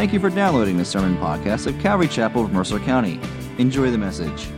Thank you for downloading the sermon podcast of Calvary Chapel of Mercer County. Enjoy the message.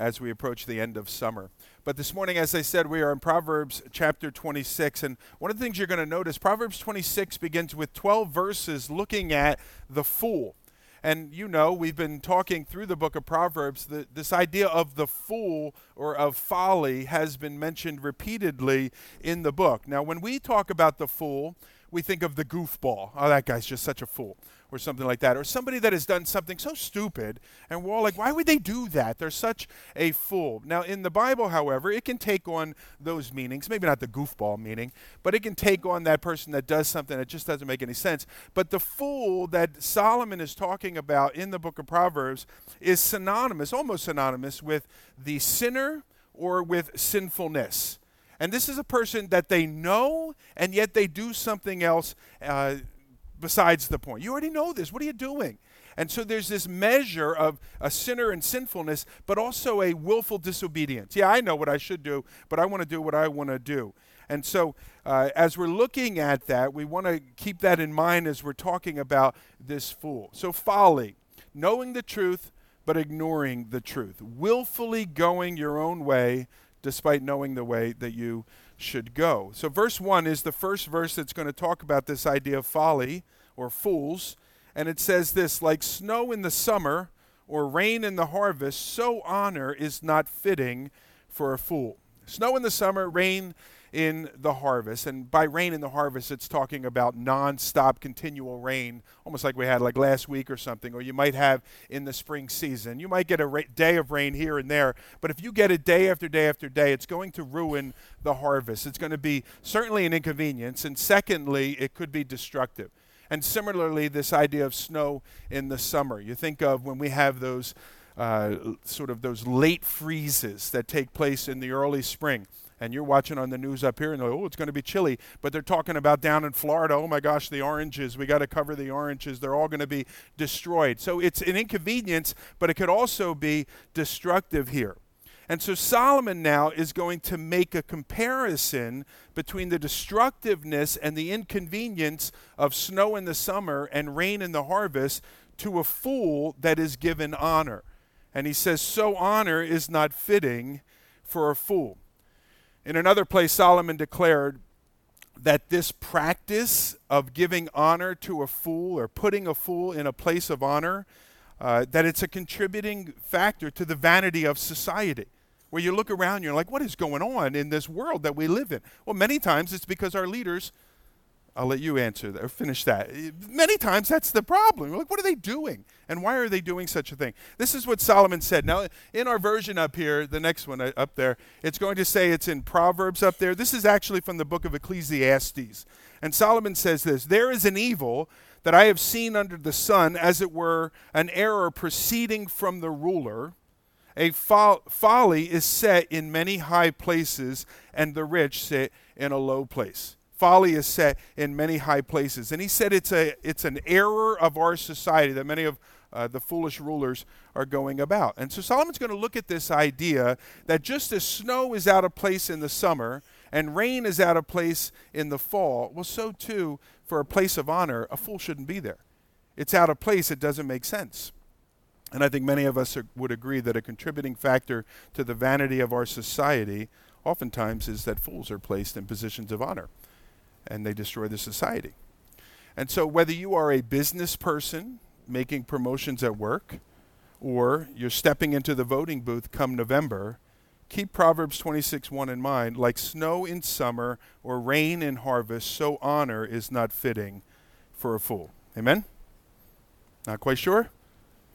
As we approach the end of summer. But this morning, as I said, we are in Proverbs chapter 26. And one of the things you're going to notice, Proverbs 26 begins with 12 verses looking at the fool. And you know, we've been talking through the book of Proverbs, that this idea of the fool or of folly has been mentioned repeatedly in the book. Now, when we talk about the fool, we think of the goofball. Oh, that guy's just such a fool or something like that, or somebody that has done something so stupid, and we're all like, why would they do that? They're such a fool. Now, in the Bible, however, it can take on those meanings, maybe not the goofball meaning, but it can take on that person that does something that just doesn't make any sense. But the fool that Solomon is talking about in the book of Proverbs is synonymous, almost synonymous, with the sinner or with sinfulness. And this is a person that they know, and yet they do something else. Uh, besides the point. You already know this. What are you doing? And so there's this measure of a sinner and sinfulness, but also a willful disobedience. Yeah, I know what I should do, but I want to do what I want to do. And so, uh, as we're looking at that, we want to keep that in mind as we're talking about this fool. So, folly, knowing the truth, but ignoring the truth, willfully going your own way despite knowing the way that you should go. So, verse 1 is the first verse that's going to talk about this idea of folly or fools. And it says this like snow in the summer or rain in the harvest, so honor is not fitting for a fool. Snow in the summer, rain in the harvest. And by rain in the harvest, it's talking about non-stop continual rain, almost like we had like last week or something, or you might have in the spring season. You might get a ra- day of rain here and there, but if you get it day after day after day, it's going to ruin the harvest. It's going to be certainly an inconvenience, and secondly, it could be destructive. And similarly, this idea of snow in the summer. You think of when we have those uh, sort of those late freezes that take place in the early spring and you're watching on the news up here and oh, it's going to be chilly. But they're talking about down in Florida, oh my gosh, the oranges, we got to cover the oranges. They're all going to be destroyed. So it's an inconvenience, but it could also be destructive here. And so Solomon now is going to make a comparison between the destructiveness and the inconvenience of snow in the summer and rain in the harvest to a fool that is given honor. And he says, So honor is not fitting for a fool. In another place, Solomon declared that this practice of giving honor to a fool or putting a fool in a place of honor, uh, that it's a contributing factor to the vanity of society. Where you look around, you're like, what is going on in this world that we live in? Well, many times it's because our leaders I'll let you answer that or finish that. Many times that's the problem. Like, what are they doing? And why are they doing such a thing? This is what Solomon said. Now, in our version up here, the next one uh, up there, it's going to say it's in Proverbs up there. This is actually from the book of Ecclesiastes. And Solomon says this There is an evil that I have seen under the sun, as it were, an error proceeding from the ruler. A fo- folly is set in many high places, and the rich sit in a low place folly is set in many high places. And he said it's, a, it's an error of our society that many of uh, the foolish rulers are going about. And so Solomon's going to look at this idea that just as snow is out of place in the summer and rain is out of place in the fall, well, so too for a place of honor, a fool shouldn't be there. It's out of place, it doesn't make sense. And I think many of us are, would agree that a contributing factor to the vanity of our society oftentimes is that fools are placed in positions of honor and they destroy the society. And so, whether you are a business person making promotions at work or you're stepping into the voting booth come November, keep Proverbs 26 1 in mind. Like snow in summer or rain in harvest, so honor is not fitting for a fool. Amen? Not quite sure?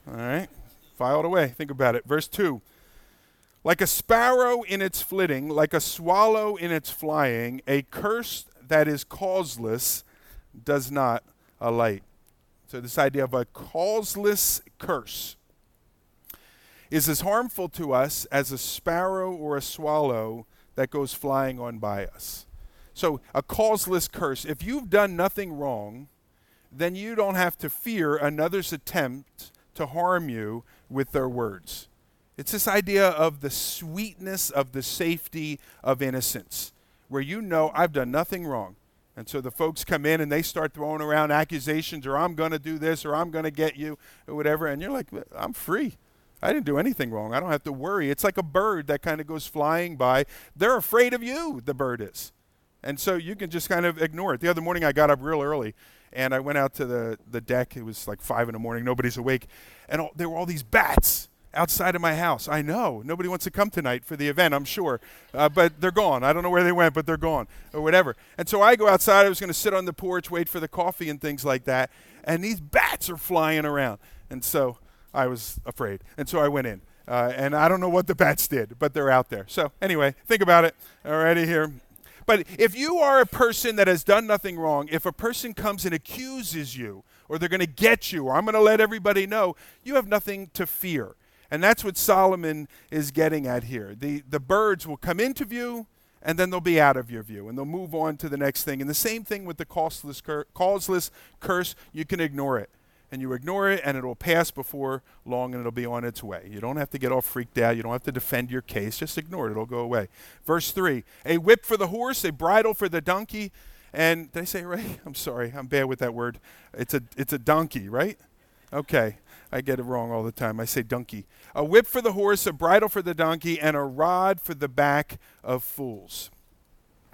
All right. File it away. Think about it. Verse 2 Like a sparrow in its flitting, like a swallow in its flying, a curse that is causeless does not alight. So, this idea of a causeless curse is as harmful to us as a sparrow or a swallow that goes flying on by us. So, a causeless curse, if you've done nothing wrong, then you don't have to fear another's attempt to harm you with their words. It's this idea of the sweetness of the safety of innocence where you know I've done nothing wrong. And so the folks come in and they start throwing around accusations or I'm going to do this or I'm going to get you or whatever. And you're like, I'm free. I didn't do anything wrong. I don't have to worry. It's like a bird that kind of goes flying by. They're afraid of you, the bird is. And so you can just kind of ignore it. The other morning I got up real early and I went out to the, the deck. It was like 5 in the morning. Nobody's awake. And all, there were all these bats outside of my house. I know. Nobody wants to come tonight for the event, I'm sure. Uh, but they're gone. I don't know where they went, but they're gone or whatever. And so I go outside. I was going to sit on the porch, wait for the coffee and things like that. And these bats are flying around. And so I was afraid. And so I went in. Uh, and I don't know what the bats did, but they're out there. So anyway, think about it. Alrighty here. But if you are a person that has done nothing wrong, if a person comes and accuses you, or they're going to get you, or I'm going to let everybody know, you have nothing to fear. And that's what Solomon is getting at here. The, the birds will come into view and then they'll be out of your view and they'll move on to the next thing. And the same thing with the causeless, cur- causeless curse, you can ignore it. And you ignore it and it'll pass before long and it'll be on its way. You don't have to get all freaked out. You don't have to defend your case. Just ignore it. It'll go away. Verse 3 A whip for the horse, a bridle for the donkey. And did I say right? I'm sorry. I'm bad with that word. It's a, it's a donkey, right? Okay. I get it wrong all the time. I say donkey. A whip for the horse, a bridle for the donkey, and a rod for the back of fools.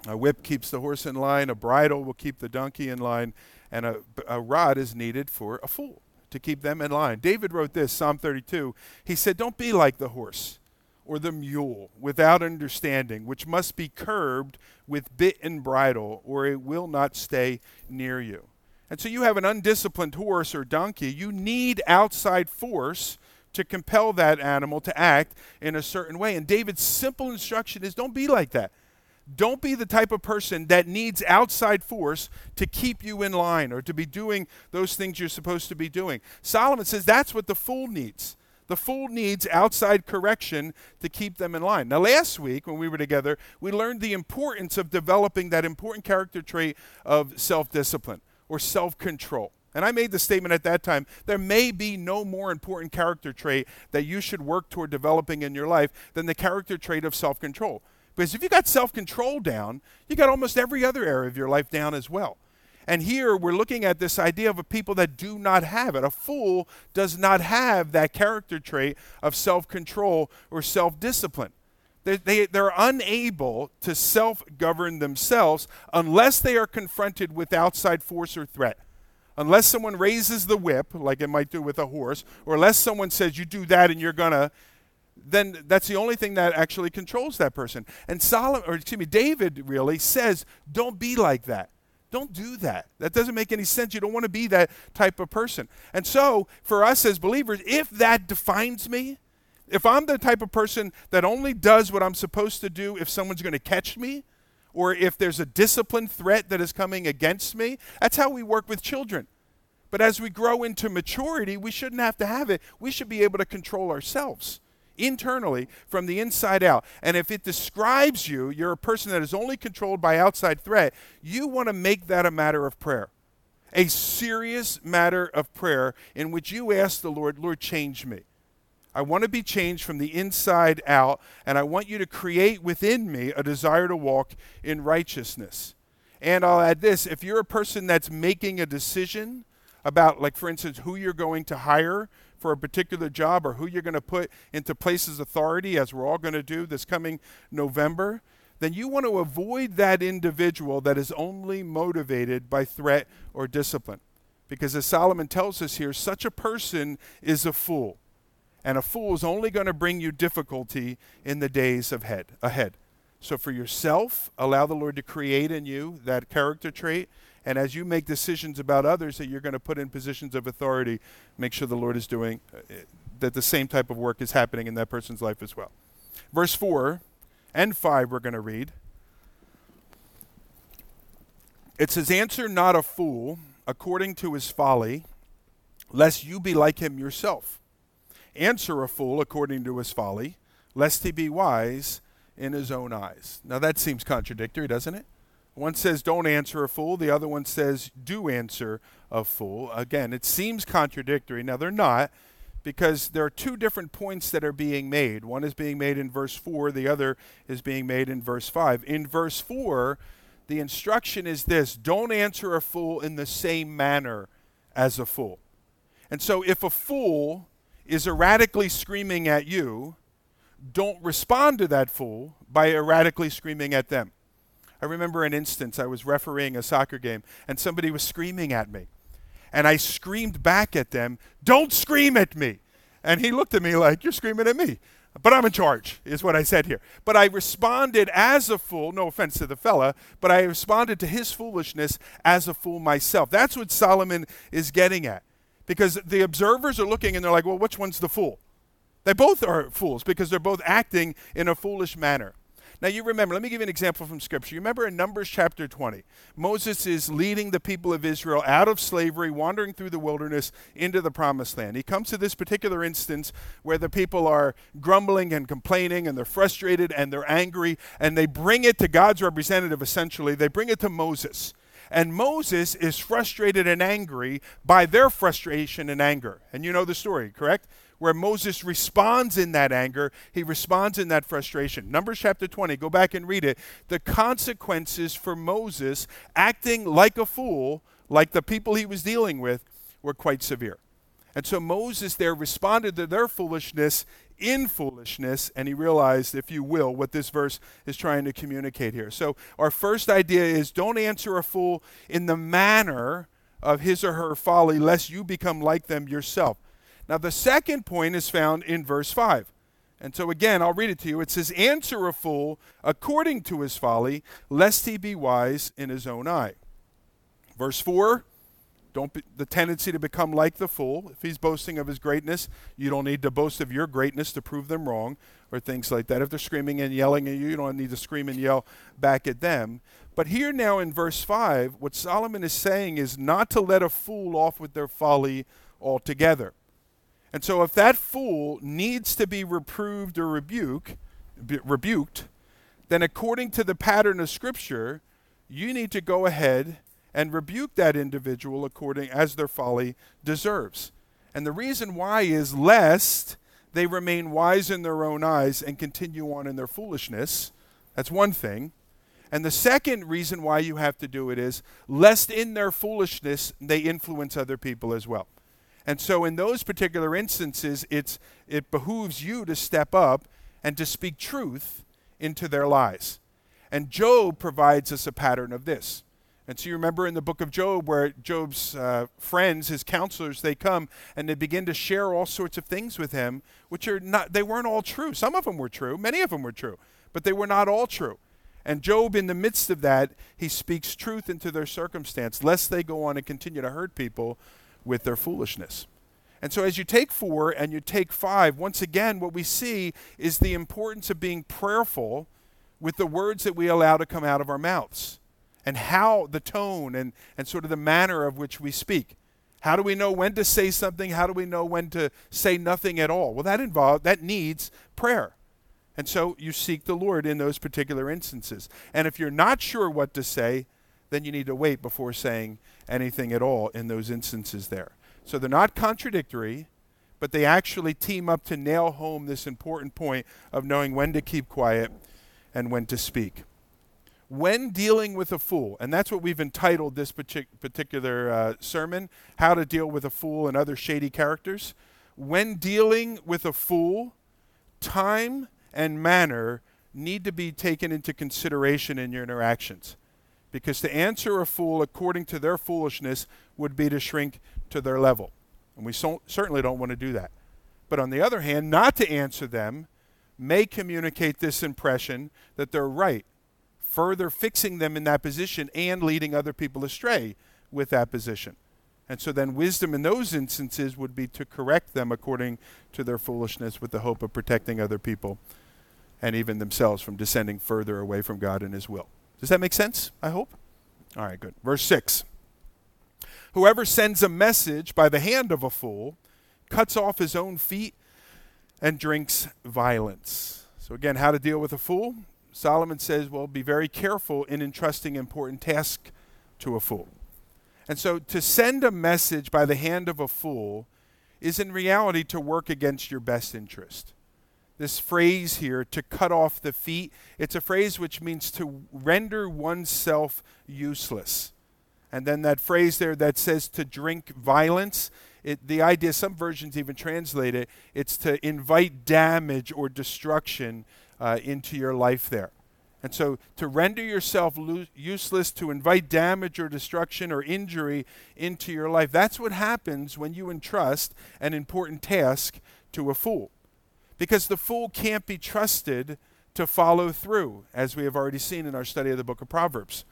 A whip keeps the horse in line, a bridle will keep the donkey in line, and a, a rod is needed for a fool to keep them in line. David wrote this, Psalm 32. He said, Don't be like the horse or the mule without understanding, which must be curbed with bit and bridle, or it will not stay near you. And so you have an undisciplined horse or donkey. You need outside force to compel that animal to act in a certain way. And David's simple instruction is don't be like that. Don't be the type of person that needs outside force to keep you in line or to be doing those things you're supposed to be doing. Solomon says that's what the fool needs. The fool needs outside correction to keep them in line. Now, last week when we were together, we learned the importance of developing that important character trait of self discipline or self control. And I made the statement at that time there may be no more important character trait that you should work toward developing in your life than the character trait of self control. Because if you got self control down, you got almost every other area of your life down as well. And here we're looking at this idea of a people that do not have it. A fool does not have that character trait of self control or self discipline. They, they, they're unable to self govern themselves unless they are confronted with outside force or threat. Unless someone raises the whip, like it might do with a horse, or unless someone says, you do that and you're going to, then that's the only thing that actually controls that person. And Solomon, or excuse me, David really says, don't be like that. Don't do that. That doesn't make any sense. You don't want to be that type of person. And so, for us as believers, if that defines me, if I'm the type of person that only does what I'm supposed to do if someone's going to catch me, or if there's a discipline threat that is coming against me, that's how we work with children. But as we grow into maturity, we shouldn't have to have it. We should be able to control ourselves internally from the inside out. And if it describes you, you're a person that is only controlled by outside threat, you want to make that a matter of prayer. A serious matter of prayer in which you ask the Lord, Lord, change me. I want to be changed from the inside out, and I want you to create within me a desire to walk in righteousness. And I'll add this if you're a person that's making a decision about, like, for instance, who you're going to hire for a particular job or who you're going to put into places authority, as we're all going to do this coming November, then you want to avoid that individual that is only motivated by threat or discipline. Because as Solomon tells us here, such a person is a fool and a fool is only going to bring you difficulty in the days of head, ahead. So for yourself, allow the Lord to create in you that character trait. And as you make decisions about others that you're going to put in positions of authority, make sure the Lord is doing uh, that the same type of work is happening in that person's life as well. Verse 4 and 5 we're going to read. It says, Answer not a fool according to his folly, lest you be like him yourself. Answer a fool according to his folly, lest he be wise in his own eyes. Now that seems contradictory, doesn't it? One says, don't answer a fool. The other one says, do answer a fool. Again, it seems contradictory. Now they're not, because there are two different points that are being made. One is being made in verse 4, the other is being made in verse 5. In verse 4, the instruction is this don't answer a fool in the same manner as a fool. And so if a fool is erratically screaming at you, don't respond to that fool by erratically screaming at them. I remember an instance I was refereeing a soccer game and somebody was screaming at me. And I screamed back at them, Don't scream at me. And he looked at me like, You're screaming at me. But I'm in charge, is what I said here. But I responded as a fool, no offense to the fella, but I responded to his foolishness as a fool myself. That's what Solomon is getting at. Because the observers are looking and they're like, well, which one's the fool? They both are fools because they're both acting in a foolish manner. Now, you remember, let me give you an example from Scripture. You remember in Numbers chapter 20, Moses is leading the people of Israel out of slavery, wandering through the wilderness into the promised land. He comes to this particular instance where the people are grumbling and complaining, and they're frustrated and they're angry, and they bring it to God's representative, essentially. They bring it to Moses. And Moses is frustrated and angry by their frustration and anger. And you know the story, correct? where Moses responds in that anger, he responds in that frustration. Numbers chapter 20, go back and read it. The consequences for Moses acting like a fool, like the people he was dealing with, were quite severe. And so Moses there responded to their foolishness in foolishness, and he realized, if you will, what this verse is trying to communicate here. So, our first idea is don't answer a fool in the manner of his or her folly, lest you become like them yourself. Now, the second point is found in verse 5. And so, again, I'll read it to you. It says, Answer a fool according to his folly, lest he be wise in his own eye. Verse 4 don't be, the tendency to become like the fool. If he's boasting of his greatness, you don't need to boast of your greatness to prove them wrong or things like that. If they're screaming and yelling at you, you don't need to scream and yell back at them. But here now in verse 5, what Solomon is saying is not to let a fool off with their folly altogether. And so if that fool needs to be reproved or rebuke, rebuked, then according to the pattern of scripture, you need to go ahead and rebuke that individual according as their folly deserves. And the reason why is lest they remain wise in their own eyes and continue on in their foolishness. That's one thing. And the second reason why you have to do it is lest in their foolishness they influence other people as well. And so in those particular instances, it's, it behooves you to step up and to speak truth into their lies. And Job provides us a pattern of this. And so you remember in the book of Job where Job's uh, friends, his counselors, they come and they begin to share all sorts of things with him, which are not, they weren't all true. Some of them were true, many of them were true, but they were not all true. And Job, in the midst of that, he speaks truth into their circumstance, lest they go on and continue to hurt people with their foolishness. And so, as you take four and you take five, once again, what we see is the importance of being prayerful with the words that we allow to come out of our mouths and how the tone and, and sort of the manner of which we speak. How do we know when to say something? How do we know when to say nothing at all? Well, that involves that needs prayer. And so you seek the Lord in those particular instances. And if you're not sure what to say, then you need to wait before saying anything at all in those instances there. So they're not contradictory, but they actually team up to nail home this important point of knowing when to keep quiet and when to speak. When dealing with a fool, and that's what we've entitled this particular uh, sermon, How to Deal with a Fool and Other Shady Characters. When dealing with a fool, time and manner need to be taken into consideration in your interactions. Because to answer a fool according to their foolishness would be to shrink to their level. And we so- certainly don't want to do that. But on the other hand, not to answer them may communicate this impression that they're right, further fixing them in that position and leading other people astray with that position. And so then wisdom in those instances would be to correct them according to their foolishness with the hope of protecting other people and even themselves from descending further away from God and His will. Does that make sense? I hope. All right, good. Verse 6 Whoever sends a message by the hand of a fool cuts off his own feet and drinks violence. So, again, how to deal with a fool? Solomon says, well, be very careful in entrusting important tasks to a fool. And so, to send a message by the hand of a fool is in reality to work against your best interest. this phrase here, to cut off the feet, it's a phrase which means to render oneself useless. And then that phrase there that says to drink violence, it, the idea, some versions even translate it, it's to invite damage or destruction uh, into your life there. And so to render yourself lo- useless, to invite damage or destruction or injury into your life, that's what happens when you entrust an important task to a fool. Because the fool can't be trusted to follow through, as we have already seen in our study of the book of Proverbs.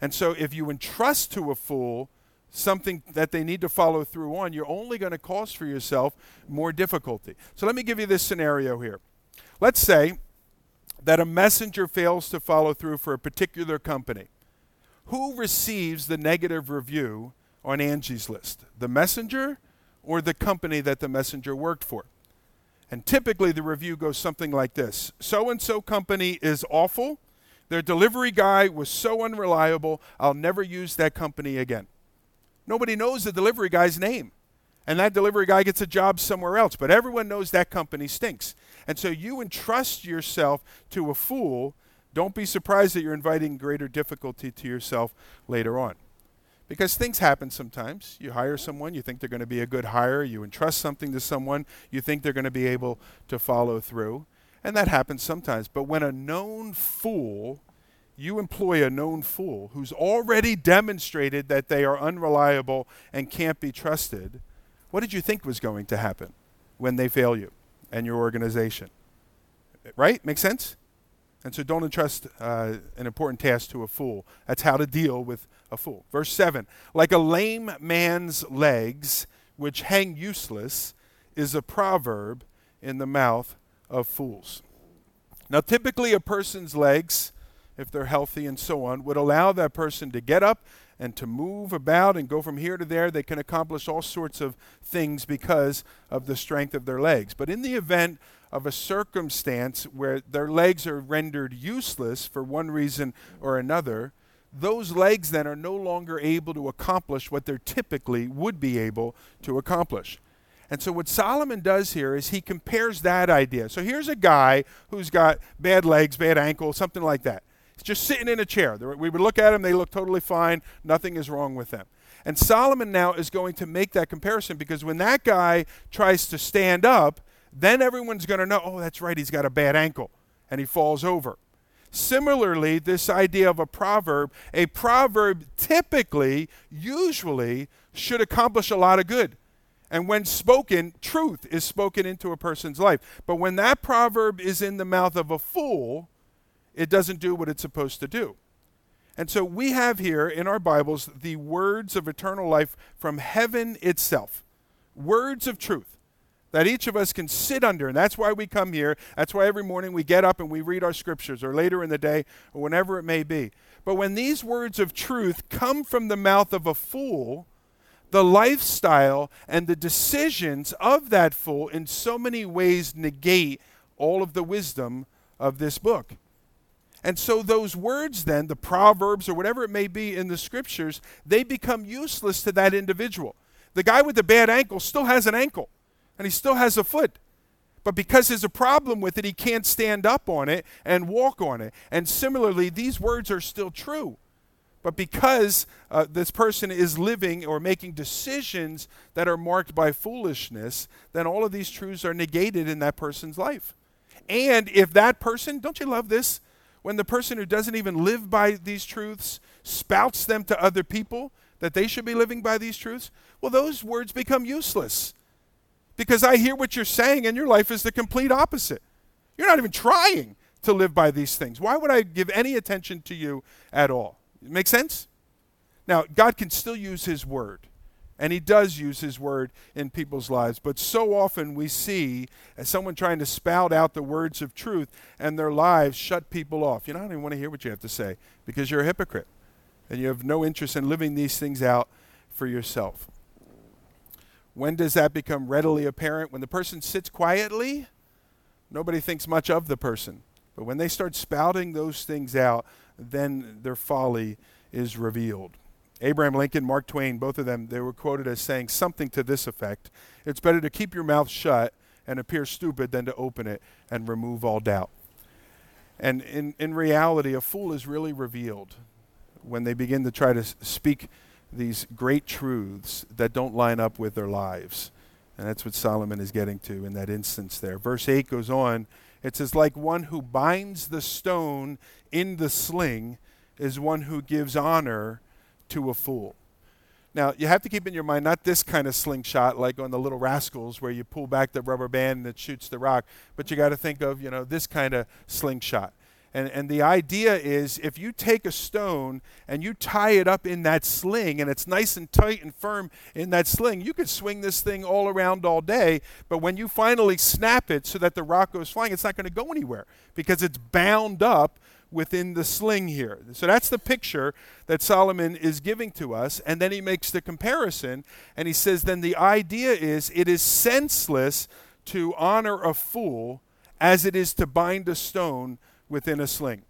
And so if you entrust to a fool something that they need to follow through on, you're only going to cause for yourself more difficulty. So let me give you this scenario here. Let's say that a messenger fails to follow through for a particular company. Who receives the negative review on Angie's list? The messenger or the company that the messenger worked for? And typically the review goes something like this So and so company is awful. Their delivery guy was so unreliable, I'll never use that company again. Nobody knows the delivery guy's name. And that delivery guy gets a job somewhere else, but everyone knows that company stinks. And so you entrust yourself to a fool. Don't be surprised that you're inviting greater difficulty to yourself later on. Because things happen sometimes. You hire someone, you think they're going to be a good hire, you entrust something to someone, you think they're going to be able to follow through. And that happens sometimes. But when a known fool, you employ a known fool who's already demonstrated that they are unreliable and can't be trusted, what did you think was going to happen when they fail you? and your organization. Right? Make sense? And so don't entrust uh, an important task to a fool. That's how to deal with a fool. Verse 7 Like a lame man's legs, which hang useless, is a proverb in the mouth of fools. Now, typically, a person's legs, if they're healthy and so on, would allow that person to get up and to move about and go from here to there. They can accomplish all sorts of things because of the strength of their legs. But in the event of a circumstance where their legs are rendered useless for one reason or another, those legs then are no longer able to accomplish what they typically would be able to accomplish. And so, what Solomon does here is he compares that idea. So, here's a guy who's got bad legs, bad ankles, something like that. He's just sitting in a chair. We would look at him, they look totally fine. Nothing is wrong with them. And Solomon now is going to make that comparison because when that guy tries to stand up, then everyone's going to know, oh, that's right, he's got a bad ankle, and he falls over. Similarly, this idea of a proverb, a proverb typically, usually, should accomplish a lot of good. And when spoken, truth is spoken into a person's life. But when that proverb is in the mouth of a fool, it doesn't do what it's supposed to do. And so we have here in our Bibles the words of eternal life from heaven itself, words of truth that each of us can sit under. And that's why we come here. That's why every morning we get up and we read our scriptures, or later in the day, or whenever it may be. But when these words of truth come from the mouth of a fool, the lifestyle and the decisions of that fool in so many ways negate all of the wisdom of this book. And so those words, then, the Proverbs or whatever it may be in the scriptures, they become useless to that individual. The guy with the bad ankle still has an ankle, and he still has a foot. But because there's a problem with it, he can't stand up on it and walk on it. And similarly, these words are still true. But because uh, this person is living or making decisions that are marked by foolishness, then all of these truths are negated in that person's life. And if that person, don't you love this? When the person who doesn't even live by these truths spouts them to other people that they should be living by these truths, well, those words become useless. Because I hear what you're saying, and your life is the complete opposite. You're not even trying to live by these things. Why would I give any attention to you at all? Make sense? Now, God can still use His word. And he does use his word in people's lives. But so often we see someone trying to spout out the words of truth and their lives shut people off. You know, I don't even want to hear what you have to say because you're a hypocrite and you have no interest in living these things out for yourself. When does that become readily apparent? When the person sits quietly, nobody thinks much of the person. But when they start spouting those things out, then their folly is revealed. Abraham Lincoln, Mark Twain, both of them, they were quoted as saying something to this effect It's better to keep your mouth shut and appear stupid than to open it and remove all doubt. And in, in reality, a fool is really revealed when they begin to try to speak these great truths that don't line up with their lives. And that's what Solomon is getting to in that instance there. Verse 8 goes on it says, like one who binds the stone in the sling is one who gives honor to a fool. Now, you have to keep in your mind not this kind of slingshot like on the Little Rascals where you pull back the rubber band and it shoots the rock, but you got to think of, you know, this kind of slingshot. And, and the idea is if you take a stone and you tie it up in that sling and it's nice and tight and firm in that sling, you could swing this thing all around all day. But when you finally snap it so that the rock goes flying, it's not going to go anywhere because it's bound up within the sling here. So that's the picture that Solomon is giving to us. And then he makes the comparison and he says, then the idea is it is senseless to honor a fool as it is to bind a stone within a sling.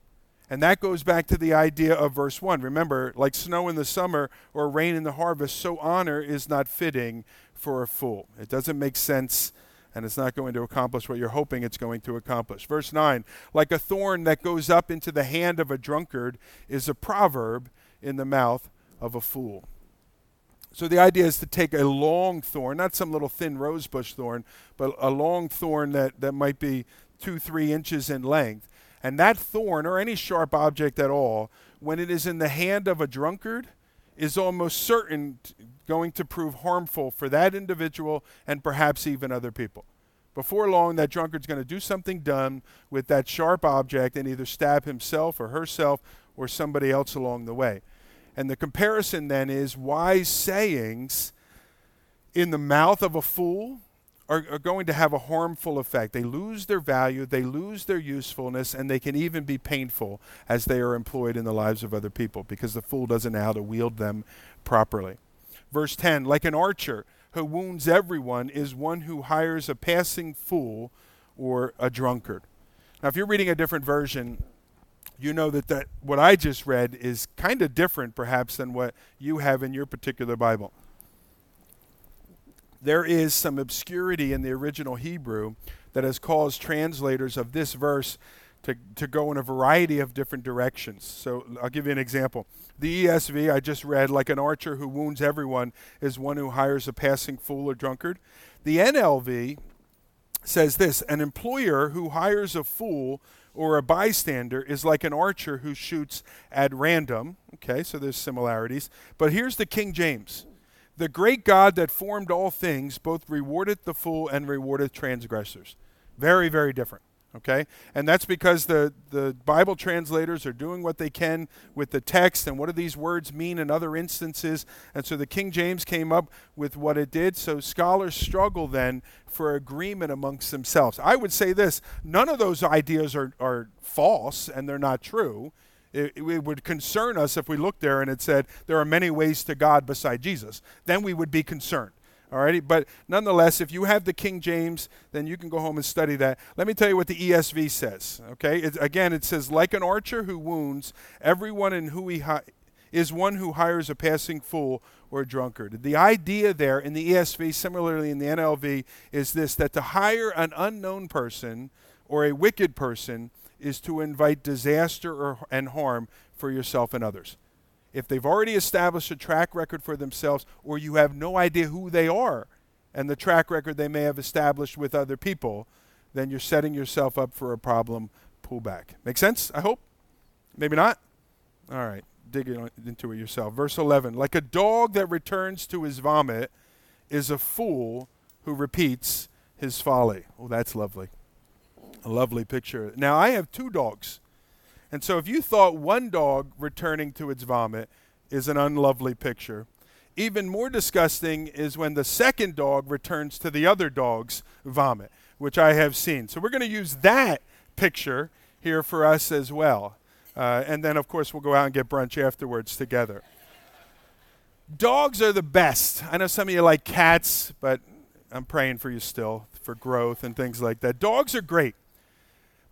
And that goes back to the idea of verse 1. Remember, like snow in the summer or rain in the harvest, so honor is not fitting for a fool. It doesn't make sense and it's not going to accomplish what you're hoping it's going to accomplish. Verse 9 Like a thorn that goes up into the hand of a drunkard is a proverb in the mouth of a fool. So the idea is to take a long thorn, not some little thin rosebush thorn, but a long thorn that, that might be two, three inches in length, and that thorn, or any sharp object at all, when it is in the hand of a drunkard, is almost certain going to prove harmful for that individual and perhaps even other people. Before long, that drunkard's going to do something dumb with that sharp object and either stab himself or herself or somebody else along the way. And the comparison then is wise sayings in the mouth of a fool are, are, going to have a harmful effect. They lose their value, they lose their usefulness, and they can even be painful as they are employed in the lives of other people because the fool doesn't know how to wield them properly. Verse 10 Like an archer who wounds everyone is one who hires a passing fool or a drunkard. Now, if you're reading a different version, you know that, that what I just read is kind of different, perhaps, than what you have in your particular Bible there is some obscurity in the original Hebrew that has caused translators of this verse to, to go in a variety of different directions. So I'll give you an example. The ESV I just read, like an archer who wounds everyone, is one who hires a passing fool or drunkard. The NLV says this an employer who hires a fool or a bystander is like an archer who shoots at random. Okay, so there's similarities. But here's the King James the great God that formed all things both rewardeth the fool and rewardeth transgressors. Very, very different. Okay? And that's because the, the Bible translators are doing what they can with the text and what do these words mean in other instances. And so the King James came up with what it did. So scholars struggle then for agreement amongst themselves. I would say this none of those ideas are, are false and they're not true it, it, would concern us if we looked there and it said there are many ways to God beside Jesus. Then we would be concerned. Alrighty, but nonetheless, if you have the King James, then you can go home and study that. Let me tell you what the ESV says. Okay, it, again, it says, "Like an archer who wounds, everyone in who he hi- is one who hires a passing fool or a drunkard." The idea there in the ESV, similarly in the NLV, is this: that to hire an unknown person or a wicked person is to invite disaster or, and harm for yourself and others. If they've already established a track record for themselves, or you have no idea who they are and the track record they may have established with other people, then you're setting yourself up for a problem. Pull back. Make sense? I hope. Maybe not? All right. Dig into it yourself. Verse 11 Like a dog that returns to his vomit is a fool who repeats his folly. Oh, that's lovely. A lovely picture. Now, I have two dogs. And so if you thought one dog returning to its vomit is an unlovely picture, even more disgusting is when the second dog returns to the other dog's vomit, which I have seen. So we're going to use that picture here for us as well. Uh, and then, of course, we'll go out and get brunch afterwards together. Dogs are the best. I know some of you like cats, but I'm praying for you still for growth and things like that. Dogs are great.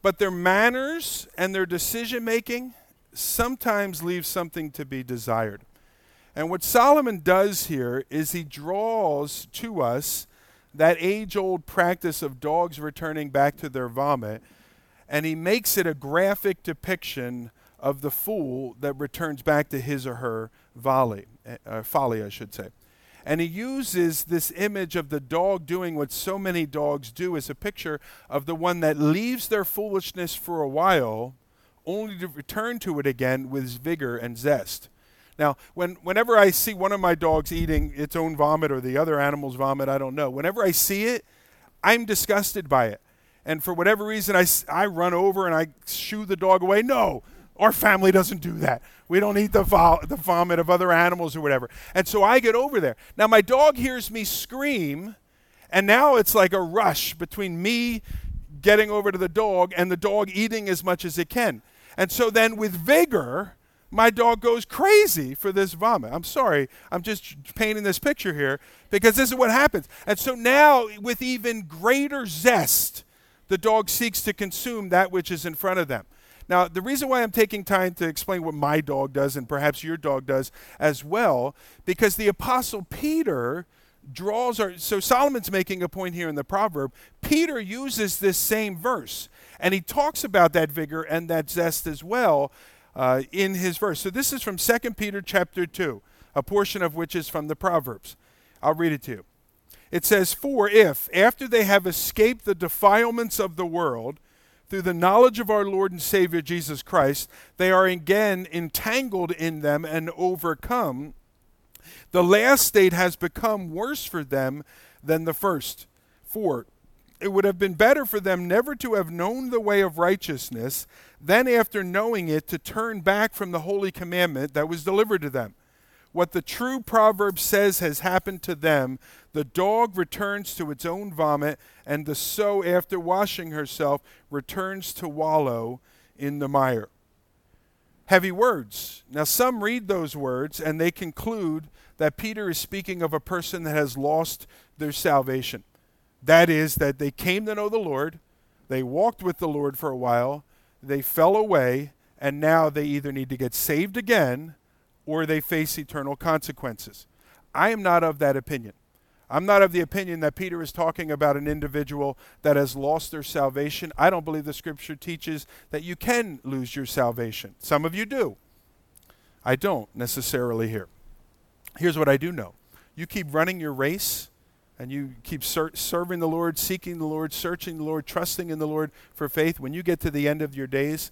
But their manners and their decision making sometimes leave something to be desired. And what Solomon does here is he draws to us that age old practice of dogs returning back to their vomit, and he makes it a graphic depiction of the fool that returns back to his or her volley, uh, folly, I should say. And he uses this image of the dog doing what so many dogs do as a picture of the one that leaves their foolishness for a while, only to return to it again with vigor and zest. Now, when, whenever I see one of my dogs eating its own vomit or the other animal's vomit, I don't know. Whenever I see it, I'm disgusted by it. And for whatever reason, I, I run over and I shoo the dog away. No, our family doesn't do that. We don't eat the, vo- the vomit of other animals or whatever. And so I get over there. Now, my dog hears me scream, and now it's like a rush between me getting over to the dog and the dog eating as much as it can. And so then, with vigor, my dog goes crazy for this vomit. I'm sorry, I'm just painting this picture here because this is what happens. And so now, with even greater zest, the dog seeks to consume that which is in front of them. Now, the reason why I'm taking time to explain what my dog does and perhaps your dog does as well, because the Apostle Peter draws our. So Solomon's making a point here in the proverb. Peter uses this same verse, and he talks about that vigor and that zest as well uh, in his verse. So this is from 2 Peter chapter 2, a portion of which is from the Proverbs. I'll read it to you. It says, For if, after they have escaped the defilements of the world, through the knowledge of our Lord and Savior Jesus Christ, they are again entangled in them and overcome, the last state has become worse for them than the first. For it would have been better for them never to have known the way of righteousness than after knowing it to turn back from the holy commandment that was delivered to them. What the true proverb says has happened to them the dog returns to its own vomit, and the sow, after washing herself, returns to wallow in the mire. Heavy words. Now, some read those words and they conclude that Peter is speaking of a person that has lost their salvation. That is, that they came to know the Lord, they walked with the Lord for a while, they fell away, and now they either need to get saved again or they face eternal consequences. I am not of that opinion. I'm not of the opinion that Peter is talking about an individual that has lost their salvation. I don't believe the scripture teaches that you can lose your salvation. Some of you do. I don't necessarily here. Here's what I do know you keep running your race and you keep ser- serving the Lord, seeking the Lord, searching the Lord, trusting in the Lord for faith, when you get to the end of your days,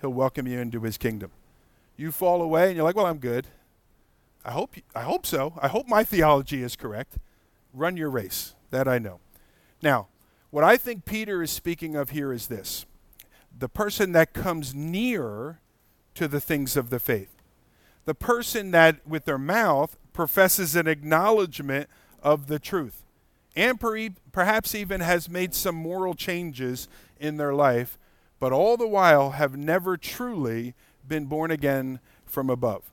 He'll welcome you into His kingdom. You fall away and you're like, well, I'm good. I hope, I hope so. I hope my theology is correct. Run your race. That I know. Now, what I think Peter is speaking of here is this the person that comes near to the things of the faith. The person that, with their mouth, professes an acknowledgement of the truth and per- perhaps even has made some moral changes in their life, but all the while have never truly been born again from above.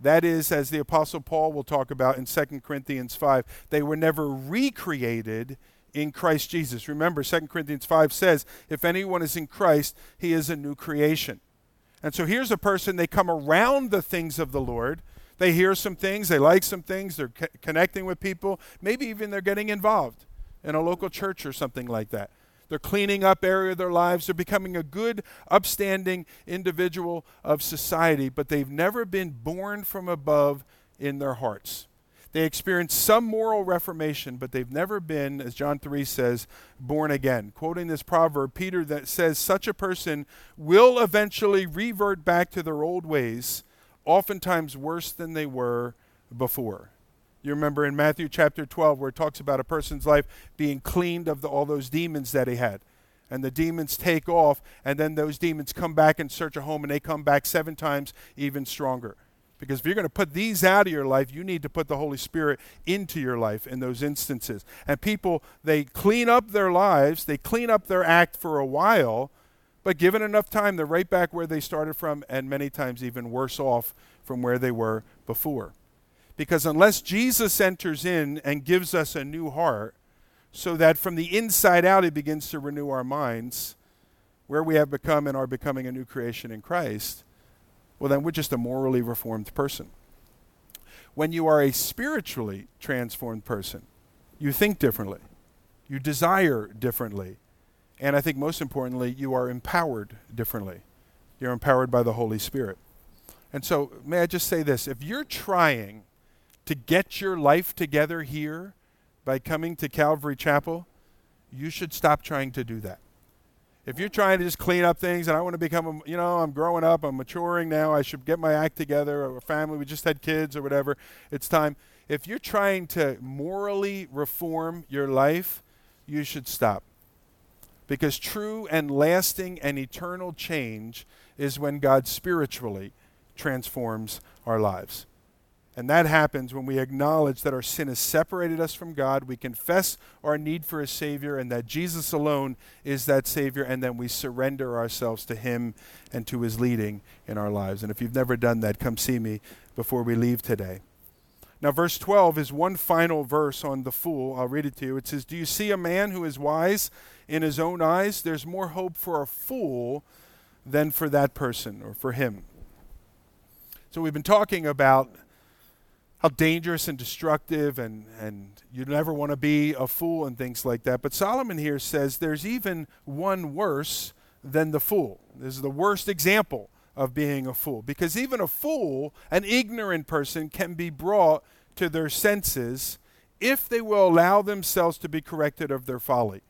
That is, as the Apostle Paul will talk about in 2 Corinthians 5, they were never recreated in Christ Jesus. Remember, 2 Corinthians 5 says, if anyone is in Christ, he is a new creation. And so here's a person, they come around the things of the Lord, they hear some things, they like some things, they're co- connecting with people, maybe even they're getting involved in a local church or something like that. They're cleaning up area of their lives. They're becoming a good, upstanding individual of society, but they've never been born from above in their hearts. They experience some moral reformation, but they've never been, as John 3 says, born again. Quoting this proverb, Peter that says such a person will eventually revert back to their old ways oftentimes worse than they were before. You remember in Matthew chapter 12 where it talks about a person's life being cleaned of the, all those demons that he had. And the demons take off, and then those demons come back and search a home, and they come back seven times even stronger. Because if you're going to put these out of your life, you need to put the Holy Spirit into your life in those instances. And people, they clean up their lives, they clean up their act for a while, but given enough time, they're right back where they started from, and many times even worse off from where they were before. Because unless Jesus enters in and gives us a new heart, so that from the inside out he begins to renew our minds, where we have become and are becoming a new creation in Christ, well, then we're just a morally reformed person. When you are a spiritually transformed person, you think differently, You desire differently. And I think most importantly, you are empowered differently. You're empowered by the Holy Spirit. And so, may I just say this? If you're trying to get your life together here by coming to Calvary Chapel, you should stop trying to do that. If you're trying to just clean up things and I want to become, a, you know, I'm growing up, I'm maturing now, I should get my act together, or family, we just had kids or whatever, it's time. If you're trying to morally reform your life, you should stop. Because true and lasting and eternal change is when God spiritually transforms our lives. And that happens when we acknowledge that our sin has separated us from God, we confess our need for a Savior, and that Jesus alone is that Savior, and then we surrender ourselves to Him and to His leading in our lives. And if you've never done that, come see me before we leave today. Now, verse 12 is one final verse on the fool. I'll read it to you. It says, Do you see a man who is wise in his own eyes? There's more hope for a fool than for that person or for him. So, we've been talking about how dangerous and destructive and, and you never want to be a fool and things like that. But Solomon here says there's even one worse than the fool. This is the worst example of being a fool. Because even a fool, an ignorant person, can be brought to their senses if they will allow themselves to be corrected of their folly.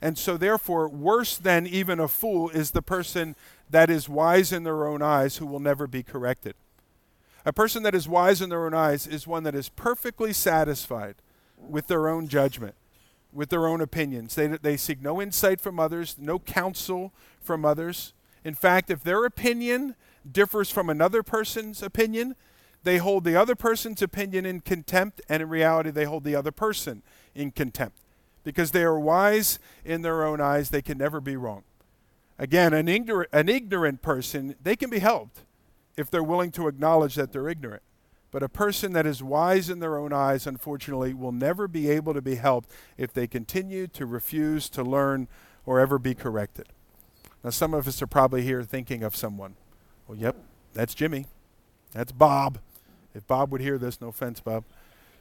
And so, therefore, worse than even a fool is the person that is wise in their own eyes who will never be corrected. A person that is wise in their own eyes is one that is perfectly satisfied with their own judgment, with their own opinions. They, they seek no insight from others, no counsel from others. In fact, if their opinion differs from another person's opinion, they hold the other person's opinion in contempt, and in reality, they hold the other person in contempt. Because they are wise in their own eyes, they can never be wrong. Again, an, ignor- an ignorant person, they can be helped if they're willing to acknowledge that they're ignorant. But a person that is wise in their own eyes, unfortunately, will never be able to be helped if they continue to refuse to learn or ever be corrected. Now, some of us are probably here thinking of someone. Well, yep, that's Jimmy. That's Bob. If Bob would hear this, no offense, Bob.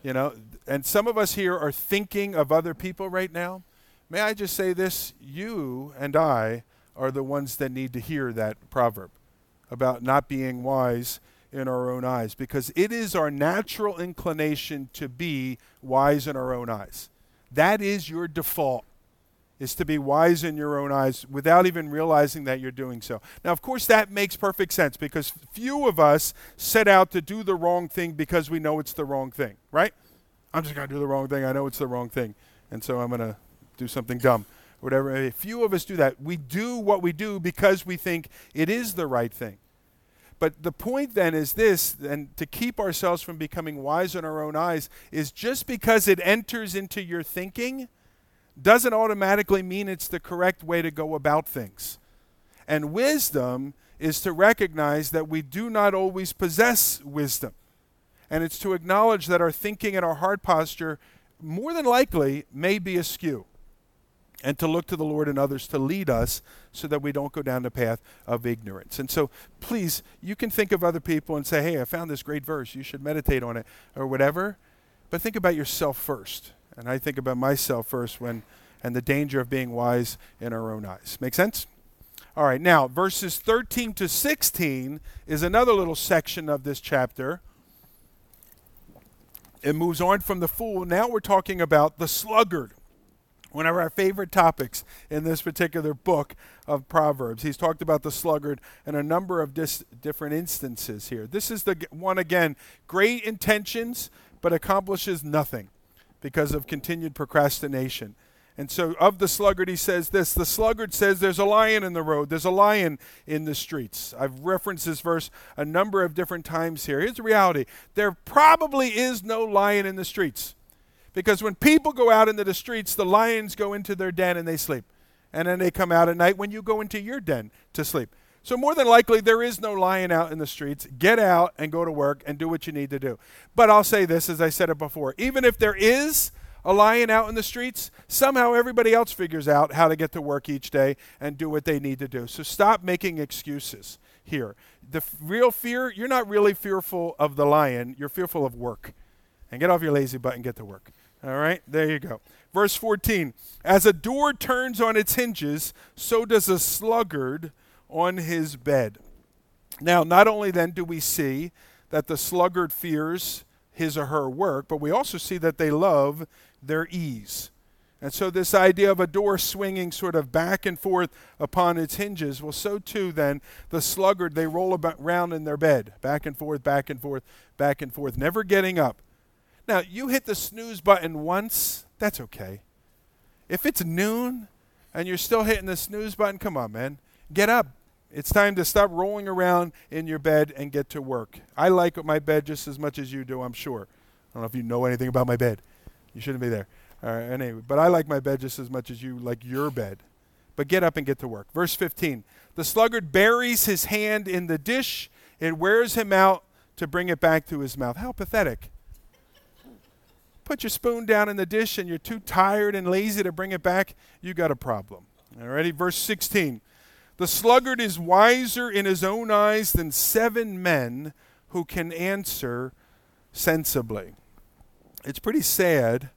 You know, and some of us here are thinking of other people right now. May I just say this? You and I are the ones that need to hear that proverb about not being wise in our own eyes because it is our natural inclination to be wise in our own eyes. That is your default is to be wise in your own eyes without even realizing that you're doing so. Now, of course, that makes perfect sense because few of us set out to do the wrong thing because we know it's the wrong thing, right? I'm just going to do the wrong thing. I know it's the wrong thing. And so I'm going to do something dumb. Whatever. A few of us do that. We do what we do because we think it is the right thing. But the point then is this, and to keep ourselves from becoming wise in our own eyes, is just because it enters into your thinking doesn't automatically mean it's the correct way to go about things. And wisdom is to recognize that we do not always possess wisdom. And it's to acknowledge that our thinking and our heart posture, more than likely, may be askew. And to look to the Lord and others to lead us so that we don't go down the path of ignorance. And so, please, you can think of other people and say, hey, I found this great verse. You should meditate on it or whatever. But think about yourself first and I think about myself first when and the danger of being wise in our own eyes. Make sense? All right, now verses 13 to 16 is another little section of this chapter. It moves on from the fool. Now we're talking about the sluggard one of our favorite topics in this particular book of Proverbs. He's talked about the sluggard in a number of dis- different instances here. This is the one again, great intentions, but accomplishes nothing because of continued procrastination. And so, of the sluggard, he says this The sluggard says, There's a lion in the road, there's a lion in the streets. I've referenced this verse a number of different times here. Here's the reality there probably is no lion in the streets. Because when people go out into the streets, the lions go into their den and they sleep. And then they come out at night when you go into your den to sleep. So, more than likely, there is no lion out in the streets. Get out and go to work and do what you need to do. But I'll say this, as I said it before even if there is a lion out in the streets, somehow everybody else figures out how to get to work each day and do what they need to do. So, stop making excuses here. The f- real fear, you're not really fearful of the lion, you're fearful of work. And get off your lazy butt and get to work. All right, there you go. Verse 14 As a door turns on its hinges, so does a sluggard on his bed. Now, not only then do we see that the sluggard fears his or her work, but we also see that they love their ease. And so, this idea of a door swinging sort of back and forth upon its hinges, well, so too then the sluggard, they roll about around in their bed, back and forth, back and forth, back and forth, never getting up. Now, you hit the snooze button once, that's okay. If it's noon and you're still hitting the snooze button, come on, man. Get up. It's time to stop rolling around in your bed and get to work. I like my bed just as much as you do, I'm sure. I don't know if you know anything about my bed. You shouldn't be there. All right, anyway, but I like my bed just as much as you like your bed. But get up and get to work. Verse 15 The sluggard buries his hand in the dish, it wears him out to bring it back to his mouth. How pathetic. Put your spoon down in the dish and you're too tired and lazy to bring it back, you got a problem. All righty, verse 16. The sluggard is wiser in his own eyes than seven men who can answer sensibly. It's pretty sad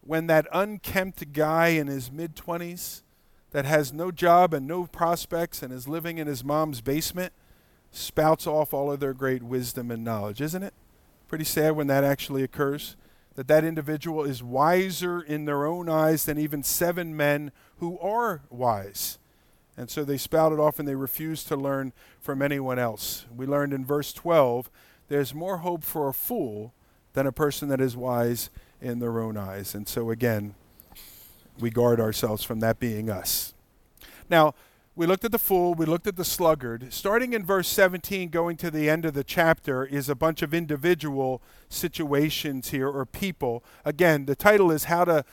when that unkempt guy in his mid 20s that has no job and no prospects and is living in his mom's basement spouts off all of their great wisdom and knowledge, isn't it? Pretty sad when that actually occurs. That that individual is wiser in their own eyes than even seven men who are wise. And so they spout it off and they refuse to learn from anyone else. We learned in verse 12 there's more hope for a fool than a person that is wise in their own eyes. And so, again, we guard ourselves from that being us. Now, we looked at the fool, we looked at the sluggard. Starting in verse 17, going to the end of the chapter, is a bunch of individual situations here or people. Again, the title is How to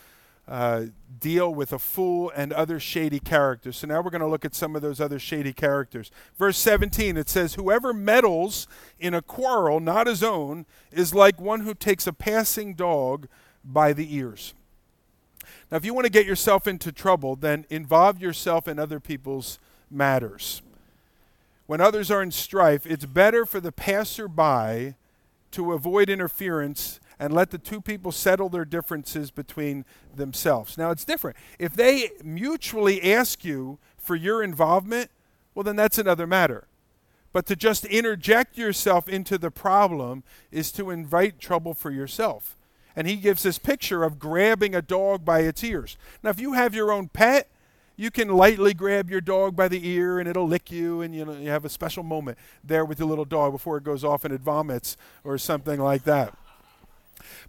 uh, Deal with a Fool and Other Shady Characters. So now we're going to look at some of those other shady characters. Verse 17, it says, Whoever meddles in a quarrel not his own is like one who takes a passing dog by the ears. Now, if you want to get yourself into trouble, then involve yourself in other people's matters. When others are in strife, it's better for the passerby to avoid interference and let the two people settle their differences between themselves. Now, it's different. If they mutually ask you for your involvement, well, then that's another matter. But to just interject yourself into the problem is to invite trouble for yourself and he gives this picture of grabbing a dog by its ears. Now, if you have your own pet, you can lightly grab your dog by the ear and it'll lick you, and you, know, you have a special moment there with your little dog before it goes off and it vomits or something like that.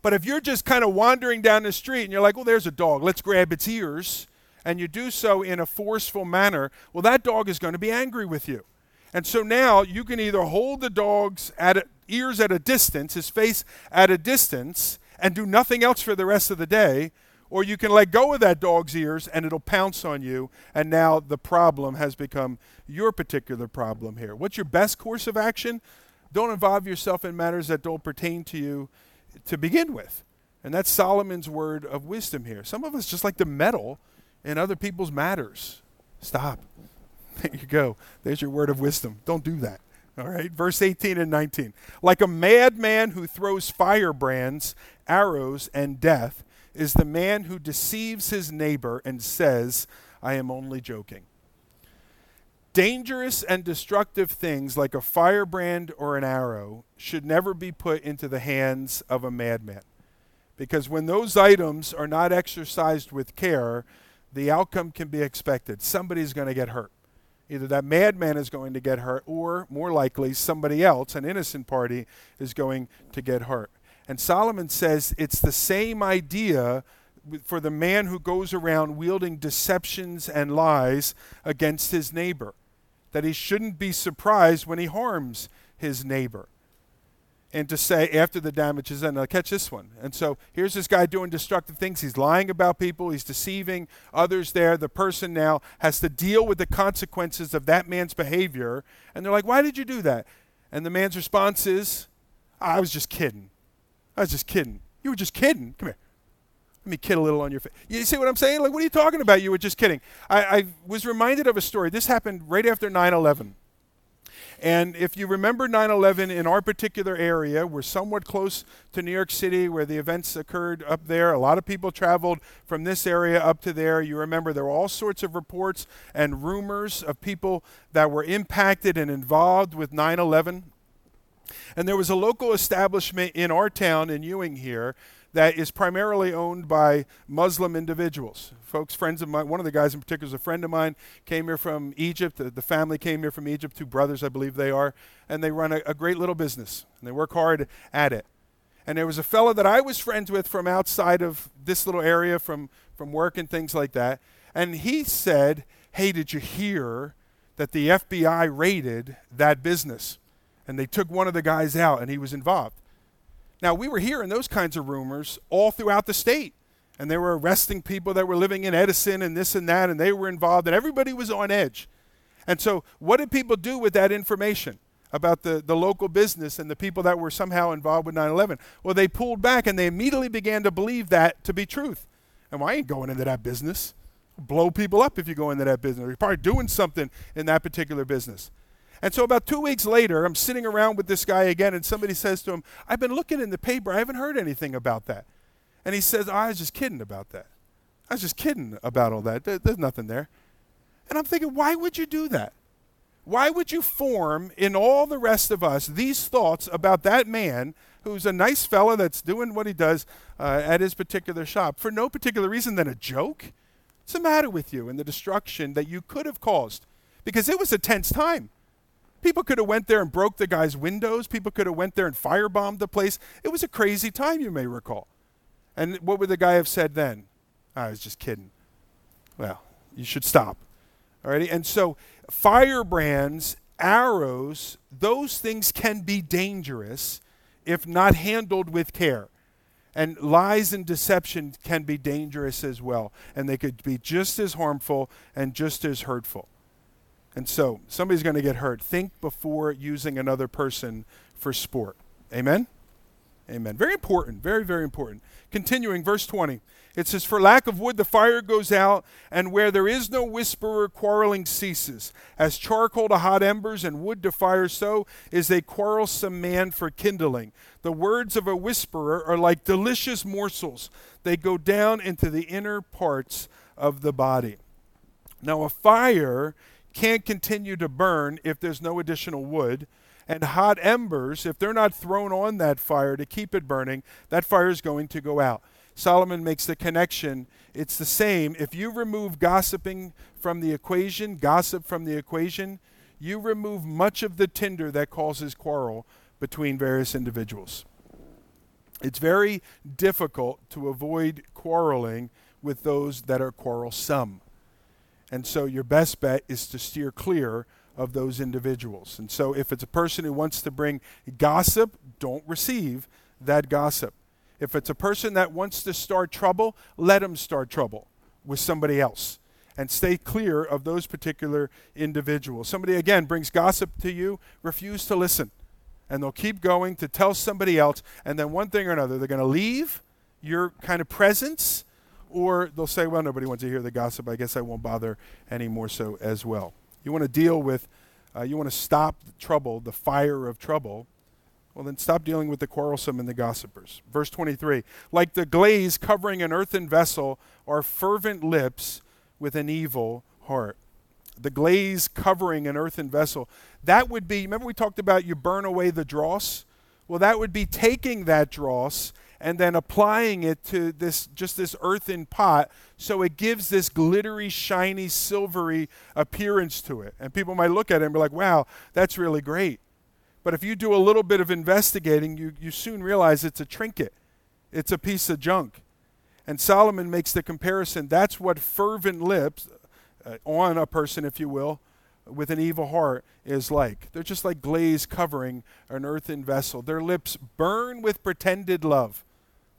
But if you're just kind of wandering down the street and you're like, well, there's a dog, let's grab its ears, and you do so in a forceful manner, well, that dog is going to be angry with you. And so now you can either hold the dog's at a, ears at a distance, his face at a distance, and do nothing else for the rest of the day, or you can let go of that dog's ears and it'll pounce on you, and now the problem has become your particular problem here. What's your best course of action? Don't involve yourself in matters that don't pertain to you to begin with. And that's Solomon's word of wisdom here. Some of us just like to meddle in other people's matters. Stop. There you go. There's your word of wisdom. Don't do that. All right, verse 18 and 19. Like a madman who throws firebrands, arrows, and death is the man who deceives his neighbor and says, I am only joking. Dangerous and destructive things like a firebrand or an arrow should never be put into the hands of a madman. Because when those items are not exercised with care, the outcome can be expected. Somebody's going to get hurt. Either that madman is going to get hurt, or more likely, somebody else, an innocent party, is going to get hurt. And Solomon says it's the same idea for the man who goes around wielding deceptions and lies against his neighbor, that he shouldn't be surprised when he harms his neighbor and to say after the damage is done, now catch this one. And so here's this guy doing destructive things. He's lying about people, he's deceiving others there. The person now has to deal with the consequences of that man's behavior. And they're like, Why did you do that? And the man's response is, I was just kidding. I was just kidding. You were just kidding. Come here. Let me kid a little on your face. You see what I'm saying? Like, what are you talking about? You were just kidding. I, I was reminded of a story. This happened right after 9 11. And if you remember 9 11 in our particular area, we're somewhat close to New York City where the events occurred up there. A lot of people traveled from this area up to there. You remember there were all sorts of reports and rumors of people that were impacted and involved with 9 11. And there was a local establishment in our town in Ewing here that is primarily owned by Muslim individuals. Folks, friends of mine, one of the guys in particular is a friend of mine, came here from Egypt. The, the family came here from Egypt, two brothers, I believe they are, and they run a, a great little business, and they work hard at it. And there was a fellow that I was friends with from outside of this little area, from, from work and things like that, and he said, Hey, did you hear that the FBI raided that business? And they took one of the guys out, and he was involved. Now, we were hearing those kinds of rumors all throughout the state. And they were arresting people that were living in Edison and this and that, and they were involved, and everybody was on edge. And so, what did people do with that information about the, the local business and the people that were somehow involved with 9 11? Well, they pulled back and they immediately began to believe that to be truth. And well, I ain't going into that business. Blow people up if you go into that business. You're probably doing something in that particular business. And so about two weeks later, I'm sitting around with this guy again, and somebody says to him, I've been looking in the paper. I haven't heard anything about that. And he says, oh, I was just kidding about that. I was just kidding about all that. there's nothing there. And I'm thinking, why would you do that? Why would you form in all the rest of us these thoughts about that man who's a nice fella that's doing what he does uh, at his particular shop for no particular reason than a joke? What's the matter with you and the destruction that you could have caused? Because it was a tense time. People could have went there and broke the guy's windows. People could have went there and firebombed the place. It was a crazy time, you may recall. And what would the guy have said then? Ah, I was just kidding. Well, you should stop. Alrighty? And so firebrands, arrows, those things can be dangerous if not handled with care. And lies and deception can be dangerous as well. And they could be just as harmful and just as hurtful. And so somebody's going to get hurt. Think before using another person for sport. Amen? Amen. Very important. Very, very important. Continuing, verse 20. It says, For lack of wood the fire goes out, and where there is no whisperer, quarreling ceases. As charcoal to hot embers and wood to fire, so is a quarrelsome man for kindling. The words of a whisperer are like delicious morsels, they go down into the inner parts of the body. Now, a fire can't continue to burn if there's no additional wood. And hot embers, if they're not thrown on that fire to keep it burning, that fire is going to go out. Solomon makes the connection. It's the same. If you remove gossiping from the equation, gossip from the equation, you remove much of the tinder that causes quarrel between various individuals. It's very difficult to avoid quarreling with those that are quarrelsome. And so your best bet is to steer clear of those individuals. And so if it's a person who wants to bring gossip, don't receive that gossip. If it's a person that wants to start trouble, let them start trouble with somebody else and stay clear of those particular individuals. Somebody, again, brings gossip to you, refuse to listen. And they'll keep going to tell somebody else. And then, one thing or another, they're going to leave your kind of presence or they'll say, well, nobody wants to hear the gossip. I guess I won't bother anymore so as well. You want to deal with, uh, you want to stop the trouble, the fire of trouble. Well, then stop dealing with the quarrelsome and the gossipers. Verse 23 Like the glaze covering an earthen vessel are fervent lips with an evil heart. The glaze covering an earthen vessel. That would be, remember we talked about you burn away the dross? Well, that would be taking that dross and then applying it to this just this earthen pot so it gives this glittery shiny silvery appearance to it and people might look at it and be like wow that's really great but if you do a little bit of investigating you, you soon realize it's a trinket it's a piece of junk and solomon makes the comparison that's what fervent lips uh, on a person if you will with an evil heart is like. They're just like glaze covering an earthen vessel. Their lips burn with pretended love.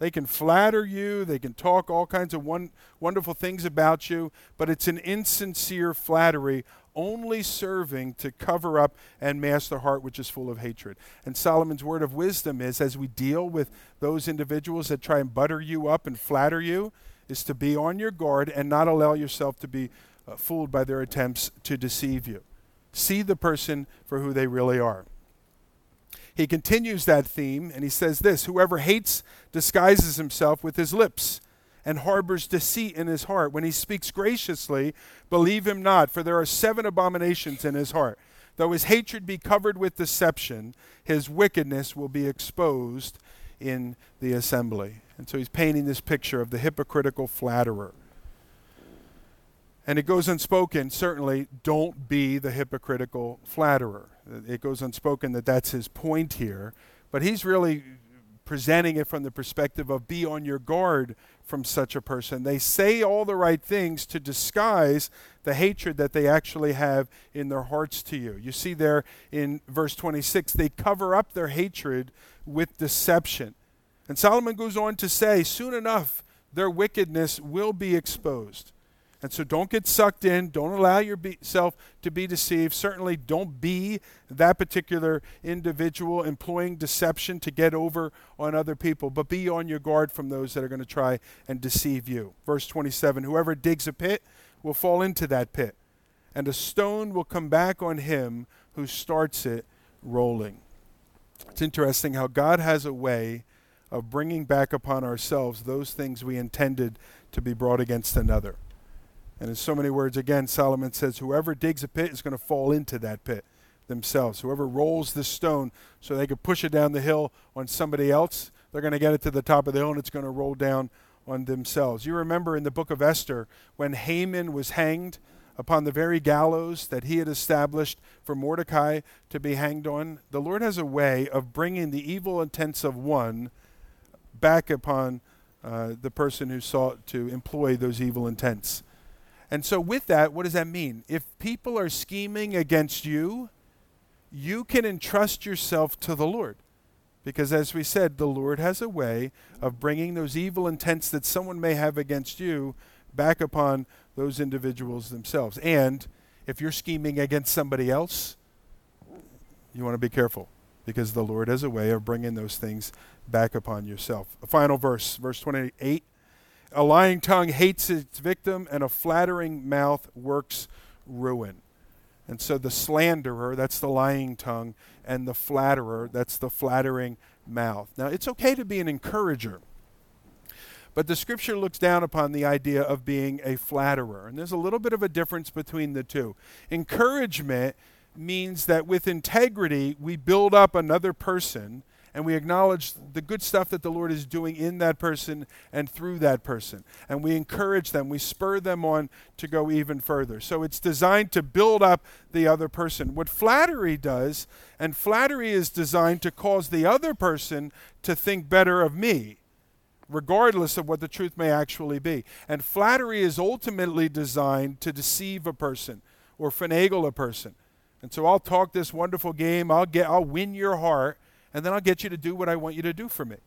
They can flatter you, they can talk all kinds of one, wonderful things about you, but it's an insincere flattery only serving to cover up and mask the heart which is full of hatred. And Solomon's word of wisdom is as we deal with those individuals that try and butter you up and flatter you, is to be on your guard and not allow yourself to be uh, fooled by their attempts to deceive you. See the person for who they really are. He continues that theme and he says this Whoever hates disguises himself with his lips and harbors deceit in his heart. When he speaks graciously, believe him not, for there are seven abominations in his heart. Though his hatred be covered with deception, his wickedness will be exposed in the assembly. And so he's painting this picture of the hypocritical flatterer. And it goes unspoken, certainly, don't be the hypocritical flatterer. It goes unspoken that that's his point here. But he's really presenting it from the perspective of be on your guard from such a person. They say all the right things to disguise the hatred that they actually have in their hearts to you. You see there in verse 26, they cover up their hatred with deception. And Solomon goes on to say, soon enough, their wickedness will be exposed. And so don't get sucked in. Don't allow yourself to be deceived. Certainly don't be that particular individual employing deception to get over on other people, but be on your guard from those that are going to try and deceive you. Verse 27 Whoever digs a pit will fall into that pit, and a stone will come back on him who starts it rolling. It's interesting how God has a way of bringing back upon ourselves those things we intended to be brought against another. And in so many words, again, Solomon says, whoever digs a pit is going to fall into that pit themselves. Whoever rolls the stone so they could push it down the hill on somebody else, they're going to get it to the top of the hill and it's going to roll down on themselves. You remember in the book of Esther when Haman was hanged upon the very gallows that he had established for Mordecai to be hanged on? The Lord has a way of bringing the evil intents of one back upon uh, the person who sought to employ those evil intents. And so, with that, what does that mean? If people are scheming against you, you can entrust yourself to the Lord. Because, as we said, the Lord has a way of bringing those evil intents that someone may have against you back upon those individuals themselves. And if you're scheming against somebody else, you want to be careful because the Lord has a way of bringing those things back upon yourself. A final verse, verse 28 a lying tongue hates its victim, and a flattering mouth works ruin. And so the slanderer, that's the lying tongue, and the flatterer, that's the flattering mouth. Now, it's okay to be an encourager, but the scripture looks down upon the idea of being a flatterer. And there's a little bit of a difference between the two. Encouragement means that with integrity, we build up another person and we acknowledge the good stuff that the Lord is doing in that person and through that person. And we encourage them, we spur them on to go even further. So it's designed to build up the other person. What flattery does, and flattery is designed to cause the other person to think better of me. Regardless of what the truth may actually be. And flattery is ultimately designed to deceive a person or finagle a person. And so I'll talk this wonderful game, I'll get I'll win your heart, and then I'll get you to do what I want you to do for me.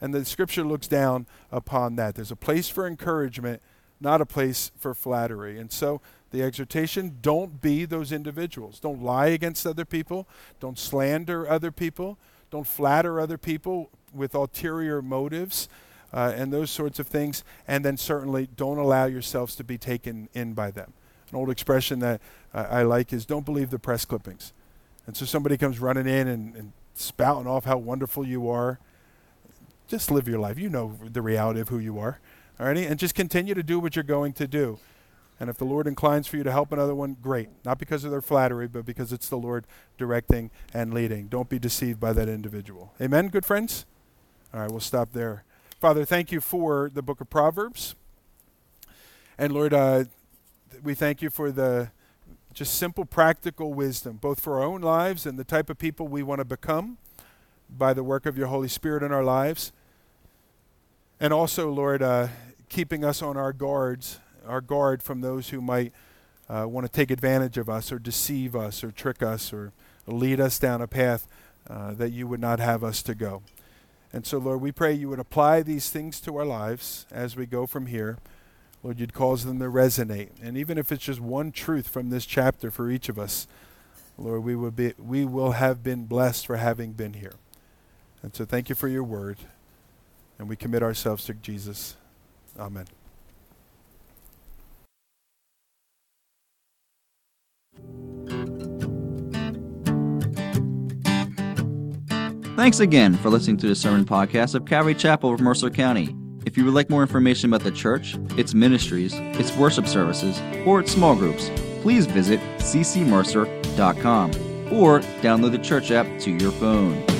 And the scripture looks down upon that. There's a place for encouragement, not a place for flattery. And so the exhortation don't be those individuals. Don't lie against other people. Don't slander other people. Don't flatter other people with ulterior motives uh, and those sorts of things. And then certainly don't allow yourselves to be taken in by them. An old expression that uh, I like is don't believe the press clippings. And so somebody comes running in and, and spouting off how wonderful you are. Just live your life. You know the reality of who you are. All right? And just continue to do what you're going to do. And if the Lord inclines for you to help another one, great. Not because of their flattery, but because it's the Lord directing and leading. Don't be deceived by that individual. Amen, good friends? All right, we'll stop there. Father, thank you for the book of Proverbs. And Lord, uh, we thank you for the just simple, practical wisdom, both for our own lives and the type of people we want to become by the work of your Holy Spirit in our lives. And also, Lord, uh, keeping us on our guards, our guard from those who might uh, want to take advantage of us or deceive us or trick us or lead us down a path uh, that you would not have us to go. And so, Lord, we pray you would apply these things to our lives as we go from here. Lord, you'd cause them to resonate. And even if it's just one truth from this chapter for each of us, Lord, we will, be, we will have been blessed for having been here. And so thank you for your word. And we commit ourselves to Jesus. Amen. Thanks again for listening to the Sermon Podcast of Calvary Chapel of Mercer County. If you would like more information about the church, its ministries, its worship services, or its small groups, please visit ccmercer.com or download the church app to your phone.